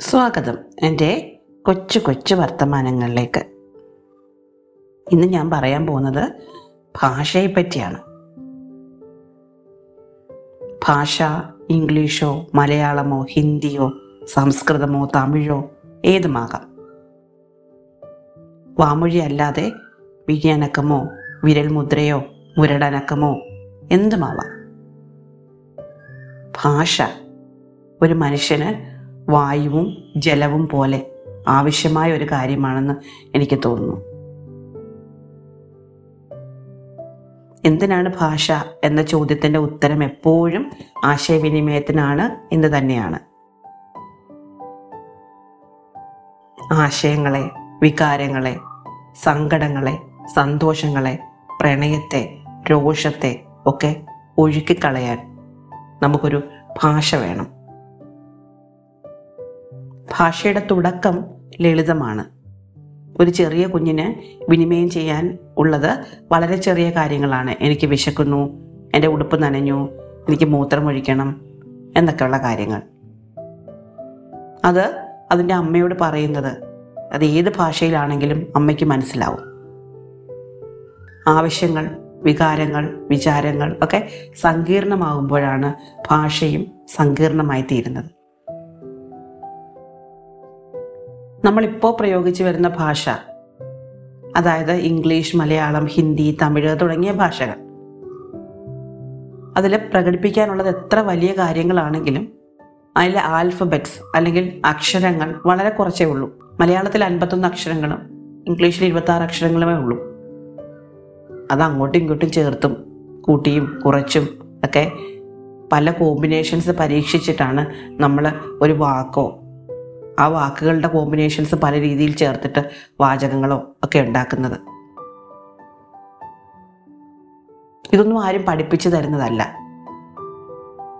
സ്വാഗതം. എന്റെ കൊച്ചു കൊച്ചു വർത്തമാനങ്ങളിലേക്ക്. ഇന്ന് ഞാൻ പറയാൻ പോകുന്നത് ഭാഷയെ പറ്റിയാണ് ഭാഷ ഇംഗ്ലീഷോ മലയാളമോ ഹിന്ദിയോ സംസ്കൃതമോ തമിഴോ ഏതുമാകാം. വാമൊഴി അല്ലാതെ വിഴിയനക്കമോ വിരൽമുദ്രയോ മുരടനക്കമോ എന്തുമാവാം? ഭാഷ. ഒരു മനുഷ്യന് വായുവും ജലവും പോലെ ആവശ്യമായ ഒരു കാര്യമാണെന്ന് എനിക്ക് തോന്നുന്നു. എന്തിനാണ് ഭാഷ എന്ന ചോദ്യത്തിന്റെ ഉത്തരം എപ്പോഴും ആശയവിനിമയത്തിനാണ് എന്ന് തന്നെയാണ്. ആശയങ്ങളെ വികാരങ്ങളെ സങ്കടങ്ങളെ സന്തോഷങ്ങളെ പ്രണയത്തെ രോഷത്തെ ഒക്കെ ഒഴുക്കിക്കളയാൻ നമുക്കൊരു ഭാഷ വേണം. ഭാഷയുടെ തുടക്കം ലളിതമാണ്. ഒരു ചെറിയ കുഞ്ഞിന് വിനിമയം ചെയ്യാൻ ഉള്ളത് വളരെ ചെറിയ കാര്യങ്ങളാണ്. എനിക്ക് വിശക്കുന്നു എന്റെ ഉടുപ്പ് നനഞ്ഞു എനിക്ക് മൂത്രമൊഴിക്കണം എന്നൊക്കെയുള്ള കാര്യങ്ങൾ. അത് അതിന്റെ അമ്മയോട് പറയുന്നത്. അത് ഏത് ഭാഷയിലാണെങ്കിലും അമ്മയ്ക്ക് മനസ്സിലാവും. ആവശ്യങ്ങൾ വികാരങ്ങൾ വിചാരങ്ങൾ ഒക്കെ സങ്കീർണമാകുമ്പോഴാണ് ഭാഷയും സങ്കീർണമായി തീരുന്നത്. നമ്മളിപ്പോൾ പ്രയോഗിച്ചു വരുന്ന ഭാഷ അതായത് ഇംഗ്ലീഷ് മലയാളം ഹിന്ദി തമിഴ് തുടങ്ങിയ ഭാഷകൾ. അതിൽ പ്രകടിപ്പിക്കാനുള്ളത് എത്ര വലിയ കാര്യങ്ങളാണെങ്കിലും അതിലെ ആൽഫബറ്റ്സ് അല്ലെങ്കിൽ അക്ഷരങ്ങൾ വളരെ കുറച്ചേ ഉള്ളൂ. മലയാളത്തിൽ അൻപത്തൊന്ന് അക്ഷരങ്ങളും ഇംഗ്ലീഷിൽ ഇരുപത്തി ആറ് അക്ഷരങ്ങളുമേ ഉള്ളൂ. അത് അങ്ങോട്ടും ഇങ്ങോട്ടും ചേർത്തും കൂട്ടിയും കുറച്ചും ഒക്കെ പല കോമ്പിനേഷൻസ് പരീക്ഷിച്ചിട്ടാണ് നമ്മൾ ഒരു വാക്കോ ആ വാക്കുകളുടെ കോമ്പിനേഷൻസ് പല രീതിയിൽ ചേർത്തിട്ട് വാചകങ്ങളോ ഒക്കെ ഉണ്ടാക്കുന്നത്. ഇതൊന്നും ആരും പഠിപ്പിച്ചു തരുന്നതല്ല.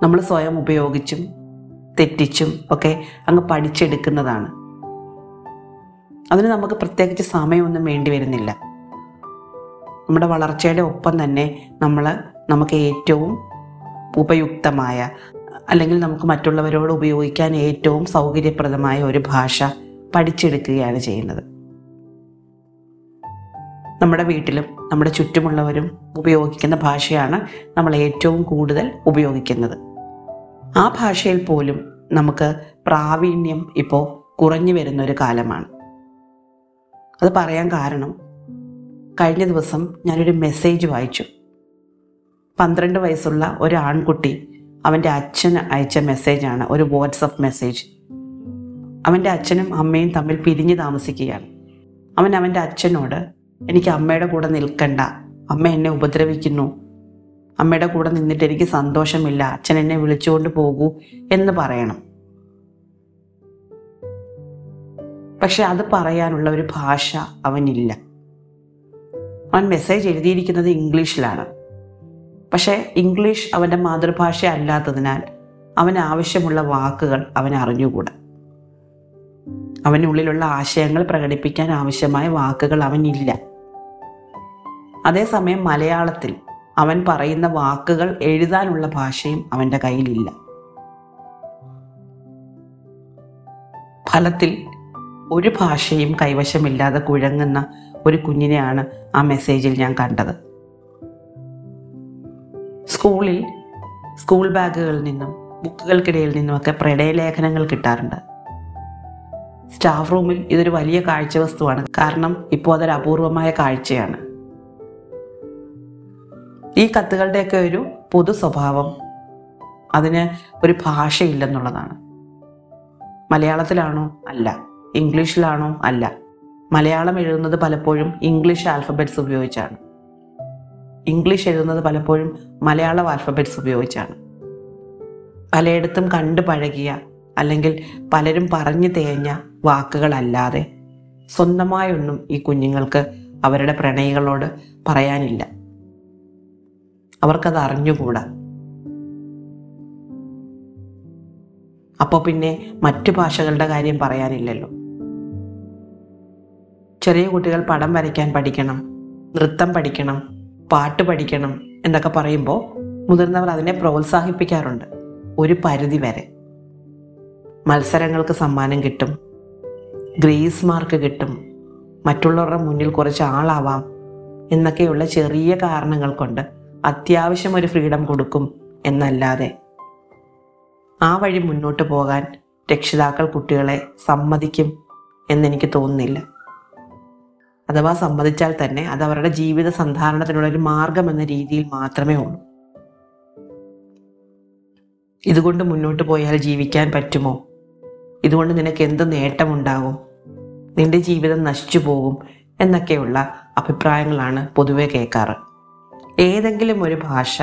നമ്മൾ സ്വയം ഉപയോഗിച്ചും തെറ്റിച്ചും ഒക്കെ അങ്ങ് പഠിച്ചെടുക്കുന്നതാണ്. അതിന് നമുക്ക് പ്രത്യേകിച്ച് സമയമൊന്നും വേണ്ടി വരുന്നില്ല. നമ്മുടെ വളർച്ചയുടെ ഒപ്പം തന്നെ നമ്മൾ നമുക്ക് ഏറ്റവും ഉപയുക്തമായ അല്ലെങ്കിൽ നമുക്ക് മറ്റുള്ളവരോട് ഉപയോഗിക്കാൻ ഏറ്റവും സൗകര്യപ്രദമായ ഒരു ഭാഷ പഠിച്ചെടുക്കുകയാണ് ചെയ്യുന്നത്. നമ്മുടെ വീട്ടിലും നമ്മുടെ ചുറ്റുമുള്ളവരും ഉപയോഗിക്കുന്ന ഭാഷയാണ് നമ്മൾ ഏറ്റവും കൂടുതൽ ഉപയോഗിക്കുന്നത്. ആ ഭാഷയിൽ പോലും നമുക്ക് പ്രാവീണ്യം ഇപ്പോൾ കുറഞ്ഞു വരുന്ന ഒരു കാലമാണ്. അത് പറയാൻ കാരണം കഴിഞ്ഞ ദിവസം ഞാനൊരു മെസ്സേജ് വായിച്ചു. പന്ത്രണ്ട് വയസ്സുള്ള ഒരു ആൺകുട്ടി അവന്റെ അച്ഛൻ അയച്ച മെസ്സേജാണ് ഒരു വാട്സപ്പ് മെസ്സേജ്. അവന്റെ അച്ഛനും അമ്മയും തമ്മിൽ പിരിഞ്ഞ് താമസിക്കുകയാണ്. അവൻ അവന്റെ അച്ഛനോട് എനിക്ക് അമ്മയുടെ കൂടെ നിൽക്കണ്ട. അമ്മ എന്നെ ഉപദ്രവിക്കുന്നു. അമ്മയുടെ കൂടെ നിന്നിട്ട് എനിക്ക് സന്തോഷമില്ല. അച്ഛൻ എന്നെ വിളിച്ചുകൊണ്ട് പോകൂ എന്ന് പറയണം. പക്ഷെ അത് പറയാനുള്ള ഒരു ഭാഷ അവനില്ല. അവൻ മെസ്സേജ് എഴുതിയിരിക്കുന്നത് ഇംഗ്ലീഷിലാണ്. പക്ഷേ ഇംഗ്ലീഷ് അവന്റെ മാതൃഭാഷ അല്ലാത്തതിനാൽ അവന് ആവശ്യമുള്ള വാക്കുകൾ അവൻ അറിഞ്ഞുകൂടാ. അവനുള്ളിലുള്ള ആശയങ്ങൾ പ്രകടിപ്പിക്കാൻ ആവശ്യമായ വാക്കുകൾ അവനില്ല. അതേസമയം മലയാളത്തിൽ അവൻ പറയുന്ന വാക്കുകൾ എഴുതാനുള്ള ഭാഷയും അവന്റെ കയ്യിലില്ല. ഫലത്തിൽ ഒരു ഭാഷയും കൈവശമില്ലാതെ കുഴങ്ങുന്ന ഒരു കുഞ്ഞിനെയാണ് ആ മെസ്സേജിൽ ഞാൻ കണ്ടത്. സ്കൂളിൽ സ്കൂൾ ബാഗുകളിൽ നിന്നും ബുക്കുകൾക്കിടയിൽ നിന്നുമൊക്കെ പ്രണയലേഖനങ്ങൾ കിട്ടാറുണ്ട്. സ്റ്റാഫ് റൂമിൽ ഇതൊരു വലിയ കാഴ്ച വസ്തുവാണ് കാരണം ഇപ്പോൾ അതൊരു അപൂർവമായ കാഴ്ചയാണ്. ഈ കത്തുകളുടെയൊക്കെ ഒരു പൊതു സ്വഭാവം. അതിന് ഒരു ഭാഷയില്ലെന്നുള്ളതാണ്. മലയാളത്തിലാണോ? അല്ല. ഇംഗ്ലീഷിലാണോ? അല്ല. മലയാളം എഴുതുന്നത് പലപ്പോഴും ഇംഗ്ലീഷ് ആൽഫബറ്റ്സ് ഉപയോഗിച്ചാണ്. ഇംഗ്ലീഷ് എഴുതുന്നത് പലപ്പോഴും മലയാളം ആൽഫബറ്റ്സ് ഉപയോഗിച്ചാണ്. പലയിടത്തും കണ്ടു പഴകിയ അല്ലെങ്കിൽ പലരും പറഞ്ഞു തേഞ്ഞ വാക്കുകളല്ലാതെ സ്വന്തമായൊന്നും ഈ കുഞ്ഞുങ്ങൾക്ക് അവരുടെ പ്രണയികളോട് പറയാനില്ല. അവർക്കത് അറിഞ്ഞുകൂടാ. അപ്പോൾ പിന്നെ മറ്റു ഭാഷകളുടെ കാര്യം പറയാനില്ലല്ലോ. ചെറിയ കുട്ടികൾ പടം വരയ്ക്കാൻ പഠിക്കണം നൃത്തം പഠിക്കണം പാട്ട് പഠിക്കണം എന്നൊക്കെ പറയുമ്പോൾ മുതിർന്നവർ അതിനെ പ്രോത്സാഹിപ്പിക്കാറുണ്ട്. ഒരു പരിധി വരെ. മത്സരങ്ങൾക്ക് സമ്മാനം കിട്ടും. ഗ്രേസ് മാർക്ക് കിട്ടും. മറ്റുള്ളവരുടെ മുന്നിൽ കുറച്ച് ആളാവാം എന്നൊക്കെയുള്ള ചെറിയ കാരണങ്ങൾ കൊണ്ട് അത്യാവശ്യം ഒരു ഫ്രീഡം കൊടുക്കും എന്നല്ലാതെ. ആ വഴി മുന്നോട്ട് പോകാൻ രക്ഷിതാക്കൾ കുട്ടികളെ സമ്മതിക്കും എന്നെനിക്ക് തോന്നുന്നില്ല. അഥവാ സമ്മതിച്ചാൽ തന്നെ അത് അവരുടെ ജീവിത സന്ധാരണത്തിനുള്ള ഒരു മാർഗം എന്ന രീതിയിൽ മാത്രമേ ഉള്ളൂ. ഇതുകൊണ്ട് മുന്നോട്ട് പോയാൽ ജീവിക്കാൻ പറ്റുമോ? ഇതുകൊണ്ട് നിനക്ക് എന്ത് നേട്ടമുണ്ടാകും? നിന്റെ ജീവിതം നശിച്ചു പോകും എന്നൊക്കെയുള്ള അഭിപ്രായങ്ങളാണ് പൊതുവെ കേൾക്കാറ്. ഏതെങ്കിലും ഒരു ഭാഷ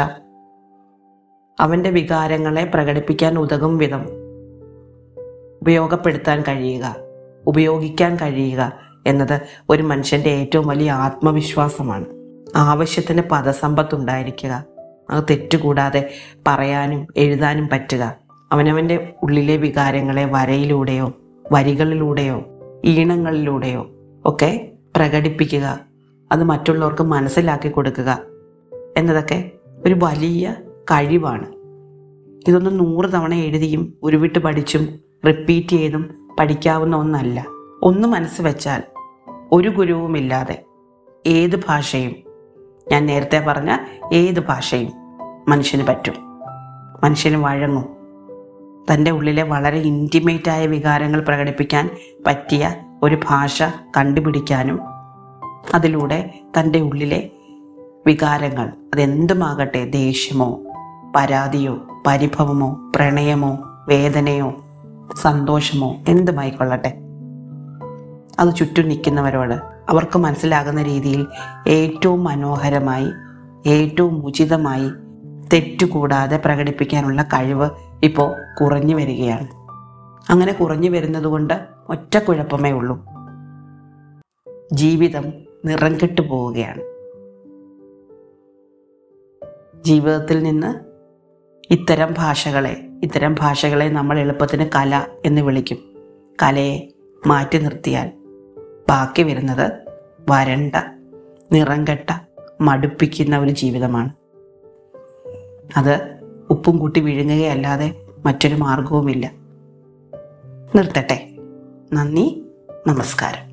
അവന്റെ വികാരങ്ങളെ പ്രകടിപ്പിക്കാൻ ഉതകും വിധം ഉപയോഗപ്പെടുത്താൻ കഴിയുക ഉപയോഗിക്കാൻ കഴിയുക എന്നത് ഒരു മനുഷ്യന്റെ ഏറ്റവും വലിയ ആത്മവിശ്വാസമാണ്. ആവശ്യത്തിന് പദസമ്പത്ത് ഉണ്ടായിരിക്കുക അത് തെറ്റുകൂടാതെ പറയാനും എഴുതാനും പറ്റുക. അവനവന്റെ ഉള്ളിലെ വികാരങ്ങളെ വരയിലൂടെയോ വരികളിലൂടെയോ ഈണങ്ങളിലൂടെയോ ഒക്കെ പ്രകടിപ്പിക്കുക. അത് മറ്റുള്ളവർക്ക് മനസ്സിലാക്കി കൊടുക്കുക എന്നതൊക്കെ ഒരു വലിയ കഴിവാണ്. ഇതൊന്ന് നൂറ് തവണ എഴുതിയും ഉരുവിട്ട് പഠിച്ചും റിപ്പീറ്റ് ചെയ്തും പഠിക്കാവുന്ന ഒന്നല്ല. ഒന്ന് മനസ്സ് വെച്ചാൽ ഒരു ഗുരുവുമില്ലാതെ ഏത് ഭാഷയും ഞാൻ നേരത്തെ പറഞ്ഞ ഏത് ഭാഷയും മനുഷ്യന് പറ്റും. മനുഷ്യന് വഴങ്ങും. തന്റെ ഉള്ളിലെ വളരെ ഇന്റിമേറ്റായ വികാരങ്ങൾ പ്രകടിപ്പിക്കാൻ പറ്റിയ ഒരു ഭാഷ കണ്ടുപിടിക്കാനും അതിലൂടെ തന്റെ ഉള്ളിലെ വികാരങ്ങൾ അതെന്തുമാകട്ടെ ദേഷ്യമോ പരാതിയോ പരിഭവമോ പ്രണയമോ വേദനയോ സന്തോഷമോ എന്തുമായിക്കൊള്ളട്ടെ. അത് ചുറ്റും നിൽക്കുന്നവരോട് അവർക്ക് മനസ്സിലാകുന്ന രീതിയിൽ ഏറ്റവും മനോഹരമായി ഏറ്റവും ഉചിതമായി തെറ്റുകൂടാതെ പ്രകടിപ്പിക്കാനുള്ള കഴിവ് ഇപ്പോൾ കുറഞ്ഞു വരികയാണ്. അങ്ങനെ കുറഞ്ഞു വരുന്നതുകൊണ്ട് ഒറ്റ കുഴപ്പമേ ഉള്ളൂ. ജീവിതം നിറം കെട്ടു പോവുകയാണ്. ജീവിതത്തിൽ നിന്ന് ഇത്തരം ഭാഷകളെ ഇത്തരം ഭാഷകളെ നമ്മൾ എളുപ്പത്തിന് കല എന്ന് വിളിക്കും. കലയെ മാറ്റി നിർത്തിയാൽ ബാക്കി വരുന്നത് വരണ്ട നിറംകെട്ട മടുപ്പിക്കുന്ന ഒരു ജീവിതമാണ്. അത് ഉപ്പും കൂട്ടി വിഴുങ്ങുകയല്ലാതെ മറ്റൊരു മാർഗവുമില്ല നിർത്തട്ടെ. നന്ദി. നമസ്കാരം.